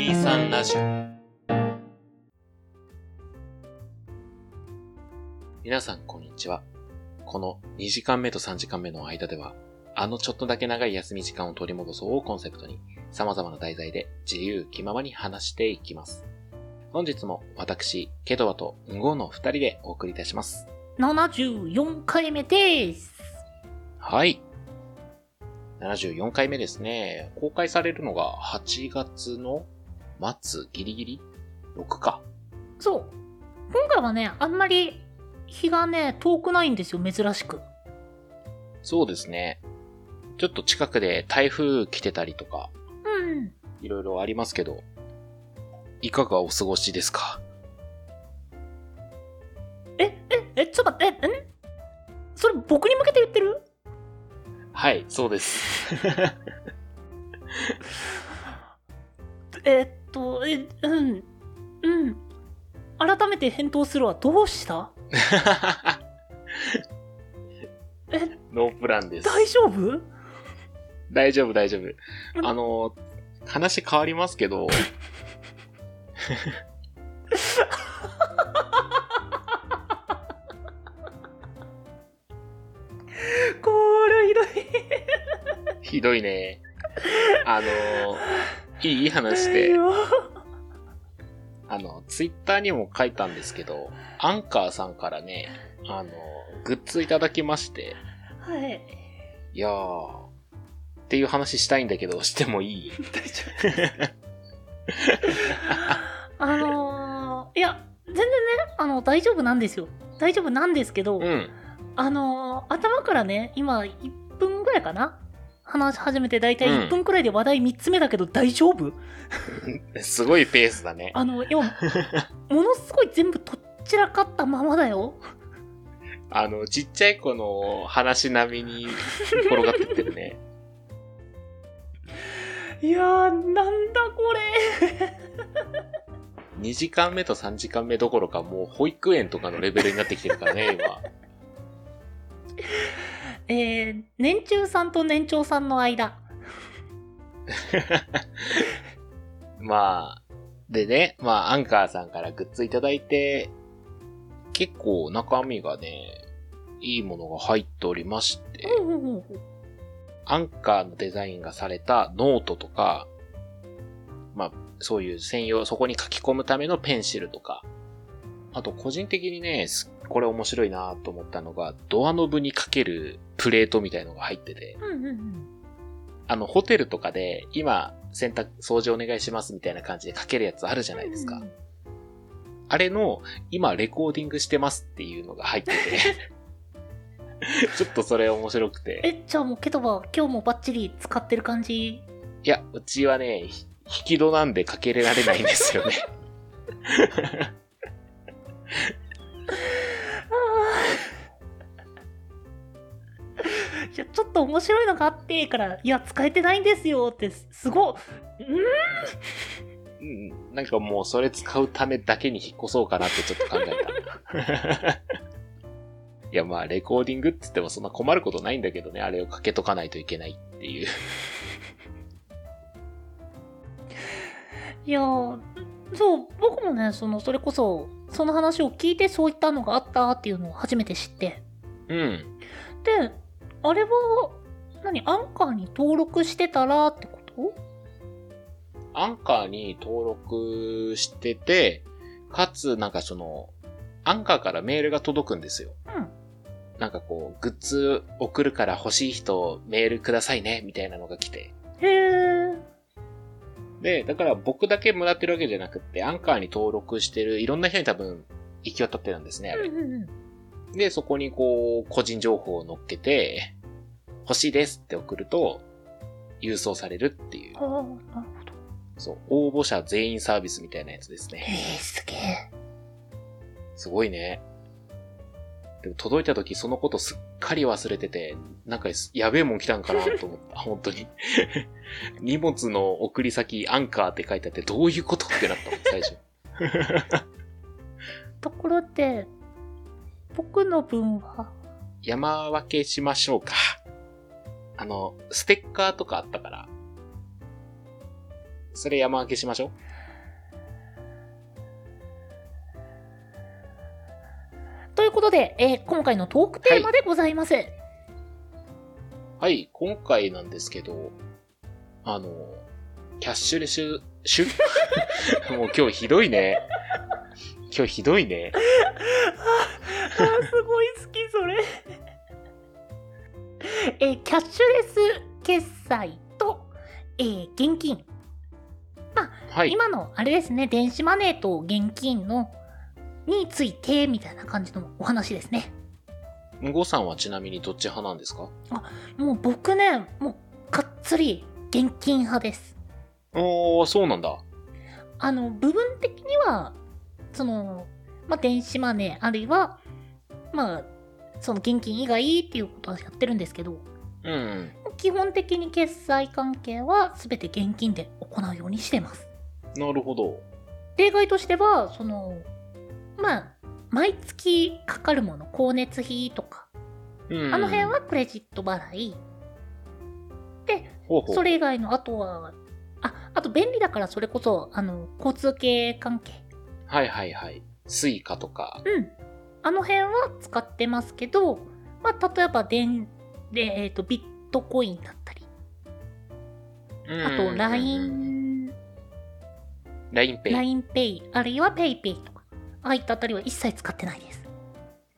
23ラジオ皆さんこんにちは。この2時間目と3時間目の間では、あのちょっとだけ長い休み時間を取り戻そうをコンセプトに、様々な題材で自由気ままに話していきます。本日も私、ケドワとンゴの二人でお送りいたします。74回目です。はい。74回目ですね。公開されるのが8月の末ギリギリ ?6 か。そう。今回はね、あんまり日がね、遠くないんですよ、珍しく。そうですね。ちょっと近くで台風来てたりとか、うん。いろいろありますけど、いかがお過ごしですか？え、え、え、ちょっと待って、え、ん？それ僕に向けて言ってる？はい、そうです。えっと、え、うん、うん。改めて返答するわ。どうした？え、ノープランです。大丈夫？大丈夫、大丈夫。うんあの、話変わりますけど、これひどい。ひどいね。あの、いいいい話で、あの、ツイッターにも書いたんですけど、アンカーさんからね、あの、グッズいただきまして、はい。いやー、っていう話したいんだけど、してもいい？大丈夫。あのー、いや、全然ね、あの、大丈夫なんですよ。大丈夫なんですけど、うん。あのー、頭からね、今、1分ぐらいかな話し始めて大体うん1分くらいで話題3つ目だけど大丈夫、すごいペースだね。あの、今、ものすごい全部とっちらかったままだよ。あの、ちっちゃい子の話並みに転がってってるね。いやー、なんだこれ。2時間目と3時間目どころかもう保育園とかのレベルになってきてるからね、今。えー、年中さんと年長さんの間。まあ、でね、まあ、アンカーさんからグッズいただいて、結構中身がね、いいものが入っておりまして、アンカーのデザインがされたノートとか、まあ、そういう専用、そこに書き込むためのペンシルとか、あと個人的にね、すこれ面白いなと思ったのが、ドアノブにかけるプレートみたいのが入ってて、うんうんうん。あの、ホテルとかで、今、洗濯、掃除お願いしますみたいな感じでかけるやつあるじゃないですか。うんあれの、今レコーディングしてますっていうのが入ってて、ちょっとそれ面白くて。え、じゃあもうケトバ今日もバッチリ使ってる感じ？いや、うちはね、ひ引き戸なんでかけられないんですよね。いや、ちょっと面白いのがあってから、いや、使えてないんですよって、すすごい、うんうん、なんかもうそれ使うためだけに引っ越そうかなってちょっと考えた。いやまあレコーディングって言ってもそんな困ることないんだけどね、あれをかけとかないといけないっていう。いやー、そう、僕もね、その、それこそ、その話を聞いてそういったのがあったっていうのを初めて知って。うん。で、あれは、何、アンカーに登録してたらってこと？アンカーに登録してて、かつなんかその、アンカーからメールが届くんですよ。うん。なんかこう、グッズ送るから欲しい人メールくださいね、みたいなのが来て。へー。で、だから僕だけもらってるわけじゃなくって、アンカーに登録してるいろんな人に多分行き渡ってるんですね、あれ。で、そこにこう、個人情報を乗っけて、欲しいですって送ると、郵送されるっていう、ああ、なるほど。そう、応募者全員サービスみたいなやつですへね。え、すげえ。すごいね。でも届いた時そのことすっかり忘れてて、なんかやべえもん来たんかなと思った、本当に。荷物の送り先アンカーって書いてあってどういうことってなったもん、最初。ところで、僕の分は、山分けしましょうか。あの、ステッカーとかあったから。それ山分けしましょう。ことで、えー今回のトークテーマでございます。はい、今回なんですけど、あの、キャッシュレス、シュ？もう今日ひどいね。今日ひどいね。あーすごい好き、それ。えーキャッシュレス決済と、えー現金。はい。今のあれですね、電子マネーと現金のについてみたいな感じのお話ですね。むごさんはちなみにどっち派なんですか？もう僕ね、もうがっつり現金派です。おー、そうなんだ。あの、部分的には、その、まあ、電子マネー、あるいは、まあ、その現金以外っていうことはやってるんですけど、うん。基本的に決済関係は全て現金で行うようにしてます。なるほど。例外としては、その、まあ、毎月かかるもの、光熱費とか、うん。あの辺はクレジット払い。で、ほうほうそれ以外の、あとは、あ、あと便利だからそれこそ、あの、交通系関係。はいはいはい。 Suica とか。うん。あの辺は使ってますけど、まあ、例えば、電、で、えっ、と、ビットコインだったり、あと、LINE、LINEPay。LINEPay、あるいは PayPay とか、ああいったあたりは一切使ってないです。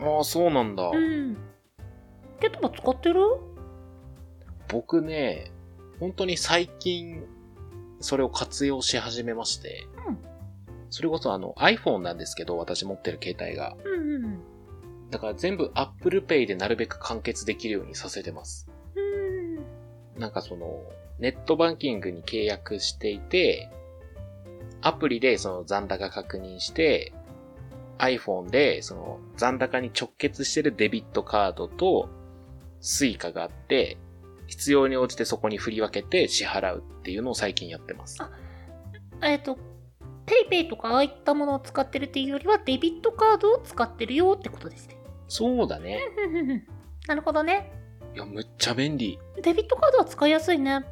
ああ、そうなんだ。うん。ケトバ使ってる？僕ね、本当に最近、それを活用し始めまして、うんそれこそあの iPhone なんですけど、私持ってる携帯が。うんうんだから全部 Apple Pay でなるべく完結できるようにさせてます。うん。なんかその、ネットバンキングに契約していて、アプリでその残高確認して、iPhone でその残高に直結してるデビットカードと Suica があって、必要に応じてそこに振り分けて支払うっていうのを最近やってます。あえっ、と、PayPay とかああいったものを使ってるっていうよりは、デビットカードを使ってるよってことですね。そうだね。なるほどね。いや、むっちゃ便利。デビットカードは使いやすいね。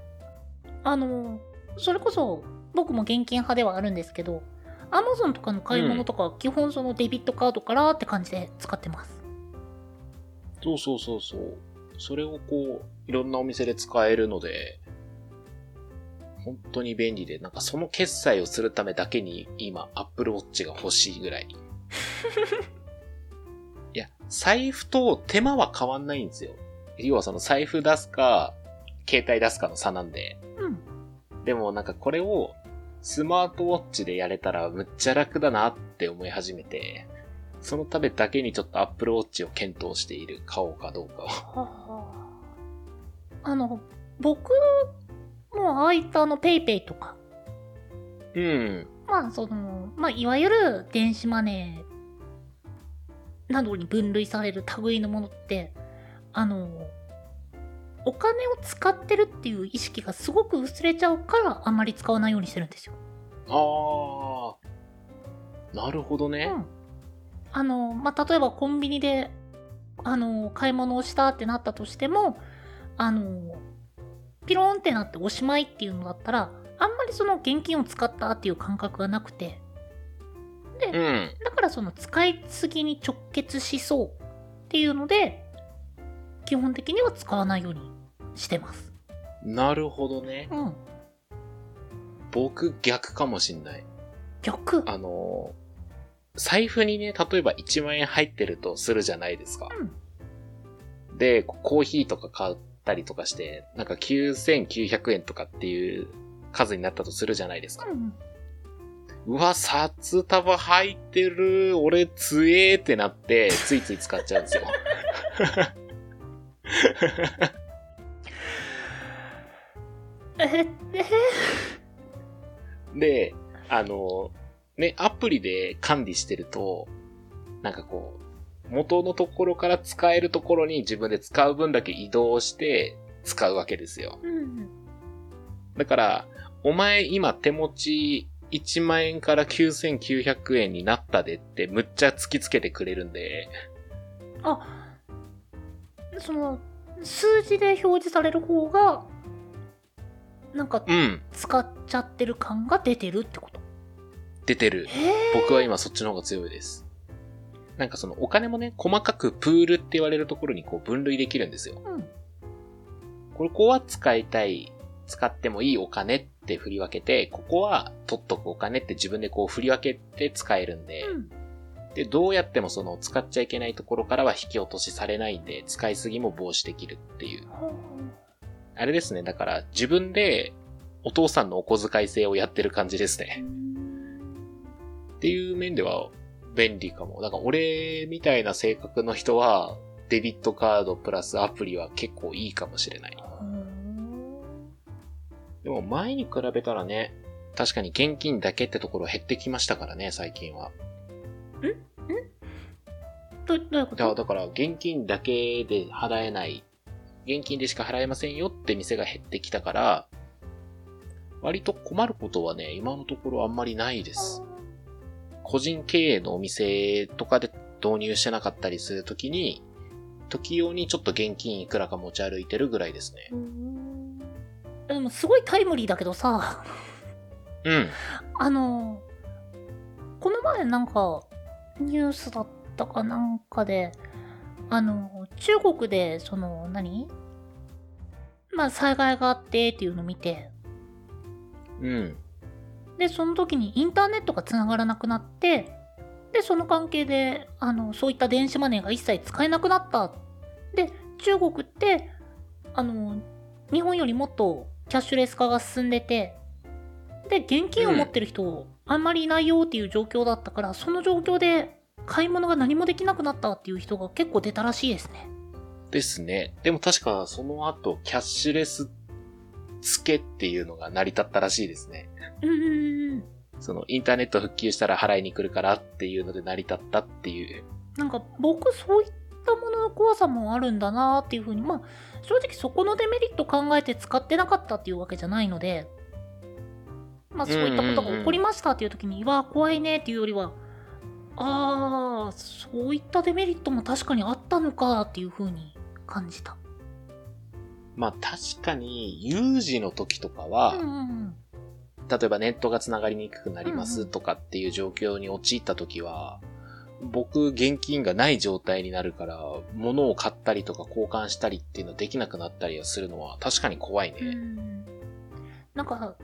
あの、それこそ僕も現金派ではあるんですけど、Amazon とかの買い物とかは基本そのデビットカードからって感じで使ってます。そうそうそうそう。それをこう、いろんなお店で使えるので、本当に便利で、なんかその決済をするためだけに今、Apple Watch が欲しいぐらい。いや、財布と手間は変わんないんですよ。要はその財布出すか、携帯出すかの差なんで。うん。でもなんかこれをスマートウォッチでやれたらむっちゃ楽だなって思い始めて、そのためだけにちょっと Apple Watch を検討している。買おうかどうかを。はあ、あの、僕もああいったあの PayPay とか、うん。まあその、まあいわゆる電子マネーなどに分類される類のものって、あの、お金を使ってるっていう意識がすごく薄れちゃうからあんまり使わないようにしてるんですよ。あー。なるほどね。うん。あの、まあ例えばコンビニで、あの、買い物をしたってなったとしても、あの、ピローンってなっておしまいっていうのだったら、あんまりその現金を使ったっていう感覚がなくて、うん。だからその使いすぎに直結しそうっていうので、基本的には使わないようにしてます。なるほどね。うん。僕逆かもしんない。逆？あのー財布にね、例えば1万円入ってるとするじゃないですか。で、コーヒーとか買ったりとかして、なんか9900円とかっていう数になったとするじゃないですか。うん。うわ、札束入ってる、俺強えってなって、ついつい使っちゃうんですよ。え、え、で、あの、ね、アプリで管理してると、なんかこう、元のところから使えるところに自分で使う分だけ移動して使うわけですよ。うん。だから、お前今手持ち1万円から9900円になったでってむっちゃ突きつけてくれるんで、あ、その、数字で表示される方が、なんかうん、使っちゃってる感が出てるってこと？出てる。僕は今そっちの方が強いです。なんかそのお金もね、細かくプールって言われるところにこう分類できるんですよ。うん。これこは使いたい、使ってもいいお金って振り分けて、ここは取っとくお金って自分でこう振り分けて使えるんで、うん。で、どうやってもその使っちゃいけないところからは引き落としされないんで、使いすぎも防止できるっていう。あれですね、だから自分でお父さんのお小遣い制をやってる感じですね。っていう面では便利かも。だから俺みたいな性格の人は、デビットカードプラスアプリは結構いいかもしれない。でも前に比べたらね、確かに現金だけってところ減ってきましたからね、最近は。どどういうこと？だだから現金だけで払えない、現金でしか払えませんよって店が減ってきたから、割と困ることはね、今のところあんまりないです。個人経営のお店とかで導入してなかったりするときに、時用にちょっと現金いくらか持ち歩いてるぐらいですね。でもすごいタイムリーだけどさ、うん。あの、この前なんかニュースだったかなんかで、あの、中国でその何？まあ災害があってっていうのを見て、うん。で、その時にインターネットが繋がらなくなって、で、その関係で、あの、そういった電子マネーが一切使えなくなった。で、中国って、あの、日本よりもっとキャッシュレス化が進んでて、で、現金を持ってる人、あんまりいないよっていう状況だったから、その状況で買い物が何もできなくなったっていう人が結構出たらしいですね。ですね。でも確かその後、キャッシュレス付けっていうのが成り立ったらしいですね。うーん。そのインターネット復旧したら払いに来るからっていうので成り立ったっていう。なんか僕そういったものの怖さもあるんだなっていうふうにまあ正直そこのデメリット考えて使ってなかったっていうわけじゃないのでまあそういったことが起こりましたっていう時に、うわ怖いねっていうよりはああそういったデメリットも確かにあったのかっていうふうに感じた。まあ確かに有事の時とかは、うんうんうん例えばネットが繋がりにくくなりますとかっていう状況に陥った時は、僕現金がない状態になるから、物を買ったりとか交換したりっていうのできなくなったりするのは確かに怖いね。うんなんか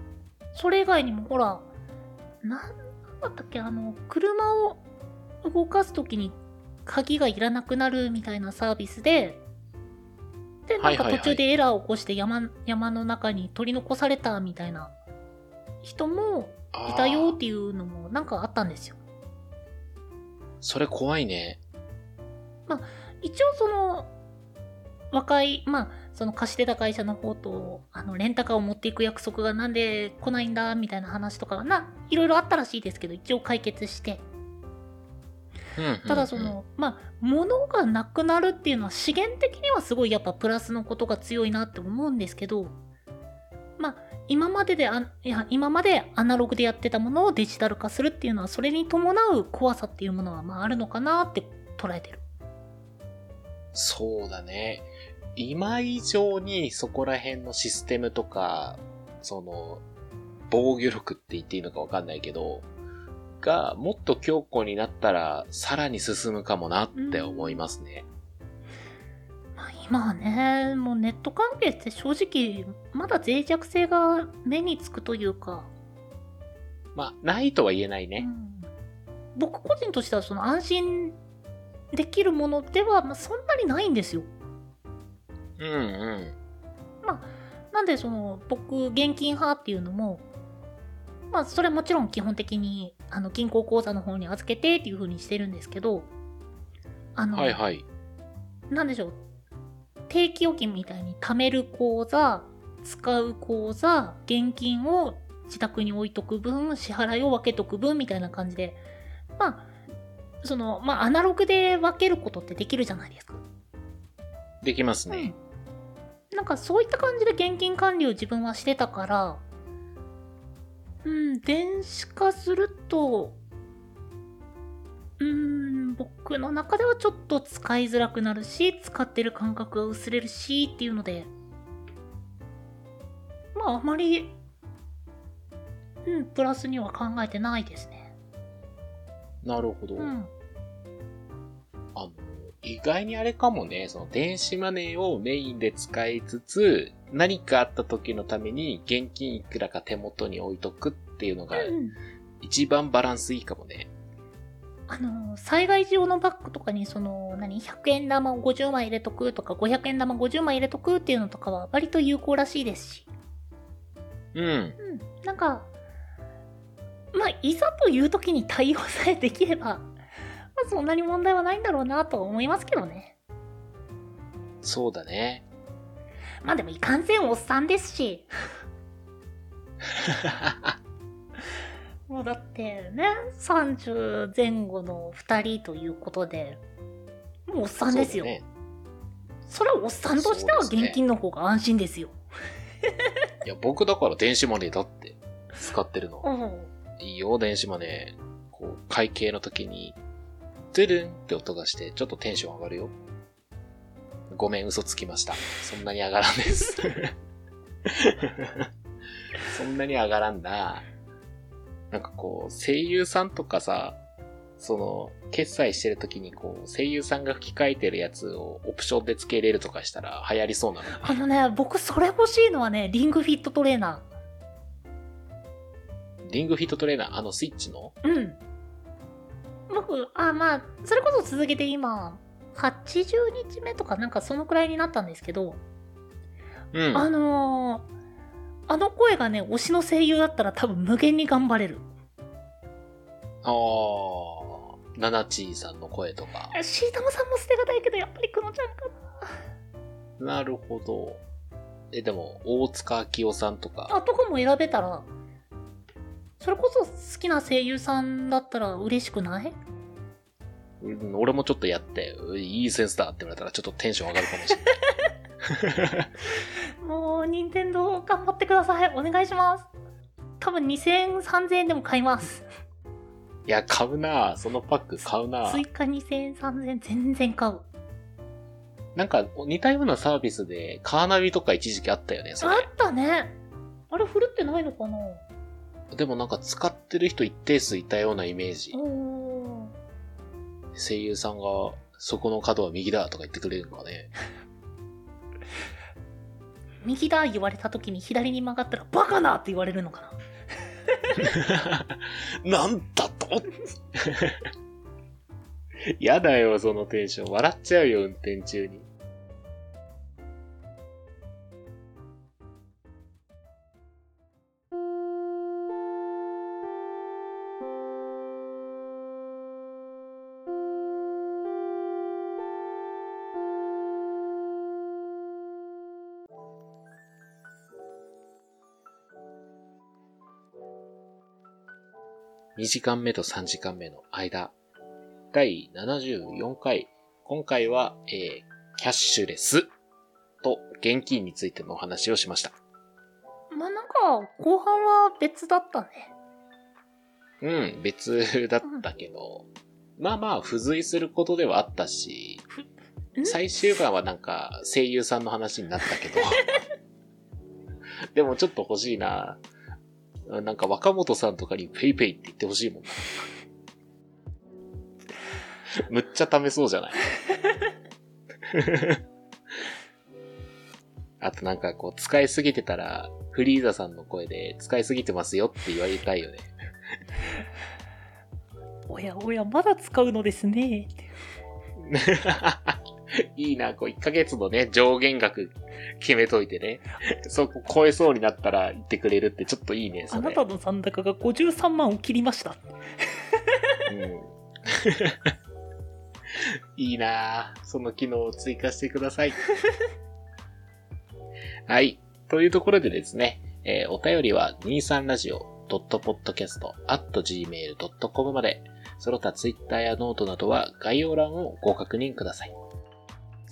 それ以外にもほらなんだったっけ？あの車を動かす時に鍵がいらなくなるみたいなサービスででなんか途中でエラーを起こして山山の中に取り残されたみたいな人もいたよっていうのもなんかあったんですよ。それ怖いね。一応その若いまあその貸してた会社の方とあのレンタカーを持っていく約束がなんで来ないんだみたいな話とかがないろいろあったらしいですけど一応解決してただそ、のまあ物がなくなるっていうのは資源的にはすごいやっぱプラスのことが強いなって思うんですけどまあ今までであいや今までアナログでやってたものをデジタル化するっていうのはそれに伴う怖さっていうものはまああるのかなって捉えてる。そうだね。今以上にそこら辺のシステムとか、その、防御力って言っていいのかわかんないけど、がもっと強固になったらさらに進むかもなって思いますね。まあ、今はね、もうネット関係って正直、まだ脆弱性が目につくというか、まあ、ないとは言えないうね。ん、僕個人としてはその安心できるものでは、まあ、そんなにないんですよ。うんうん。なんでその僕現金派っていうのも、まあそれはもちろん基本的にあの銀行口座の方に預けてっていう風にしてるんですけど、あの、はいはい。なんでしょう定期預金みたいに貯める口座使う口座現金を自宅に置いとく分支払いを分けとく分みたいな感じでまあそのまあアナログで分けることってできるじゃないですか。できますね。うん、なんかそういった感じで現金管理を自分はしてたからうん電子化するとうん僕の中ではちょっと使いづらくなるし使ってる感覚が薄れるしっていうのでまああまりうんプラスには考えてないですねなるほど。うんあの、意外にあれかもね、その電子マネーをメインで使いつつ、何かあった時のために現金いくらか手元に置いとくっていうのがうん一番バランスいいかもね。あの災害時用のバッグとかにその何100円玉を50枚入れとくとか500円玉50枚入れとくっていうのとかは割と有効らしいですしうん。うんなんかまあいざという時に対応さえできれば、まあ、そんなに問題はないんだろうなとは思いますけどねそうだね。まあでもいかんせんおっさんですしもうだってね30前後の2人ということでもうおっさんですよそね。それはおっさんとしては現金の方が安心ですよ。いや、僕だから電子マネーだって使ってるの。うん。いいよ、電子マネー。こう、会計の時に、ドゥルンって音がして、ちょっとテンション上がるよ。ごめん、嘘つきました。そんなに上がらんです。そんなに上がらんな。なんかこう、声優さんとかさ、その、決済してる時にこう、声優さんが吹き替えてるやつをオプションで付けれるとかしたら流行りそうなの。あのね、僕それ欲しいのはね、リングフィットトレーナリングフィットトレーナー、あのスイッチの？ー。うん。僕、あ、まあ、それこそ続けて今、80日目とかなんかそのくらいになったんですけど、うん。あのーあの声がね、推しの声優だったら多分無限に頑張れる。あー、ナナチーさんの声とか。シータマさんも捨てがたいけど、やっぱりクノちゃんかな。なるほど。え、でも、大塚明夫さんとか。あ、とかも選べたら、それこそ好きな声優さんだったら嬉しくない？うん俺もちょっとやって、ういいセンスだって言われたらちょっとテンション上がるかもしれない。もう、任天堂頑張ってください。お願いします。多分2000円、3000円でも買います。いや、買うなそのパック買うな追加2000円、3000円全然買う。なんか、似たようなサービスで、カーナビとか一時期あったよね、それ。あったね。あれ、振るってないのかな？でもなんか使ってる人一定数いたようなイメージ。声優さんが、そこの角は右だとか言ってくれるのかね。右だ言われた時に左に曲がったらバカなって言われるのかな なんだと やだよ、そのテンション。笑っちゃうよ、運転中に。2時間目と3時間目の間。第74回。今回は、えー、キャッシュレスと現金についてのお話をしました。まあなんか、後半は別だったね。うん、別だったけど、まあまあ、付随することではあったし、ん？最終盤はなんか声優さんの話になったけど、でもちょっと欲しいな。なんか若本さんとかにペイペイって言ってほしいもんな。むっちゃ試そうじゃない？あとなんかこう使いすぎてたら、フリーザさんの声で使いすぎてますよって言われたいよね。おやおや、まだ使うのですね。いいな、こう1ヶ月のね、上限額決めといてね。そこ超えそうになったら言ってくれるってちょっといいね。あなたの残高が53万を切りました。うん。いいなその機能を追加してください。はい。というところでですね、えーお便りは 23radio.podcast.gmail.com まで、その他 Twitter やノートなどは概要欄をご確認ください。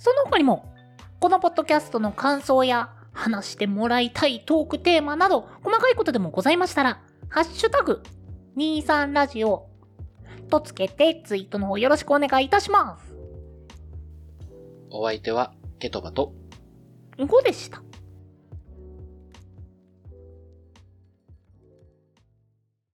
その他にも、このポッドキャストの感想や話してもらいたいトークテーマなど、細かいことでもございましたら、ハッシュタグ、23ラジオとつけてツイートの方よろしくお願いいたします。お相手はケトバと5でした。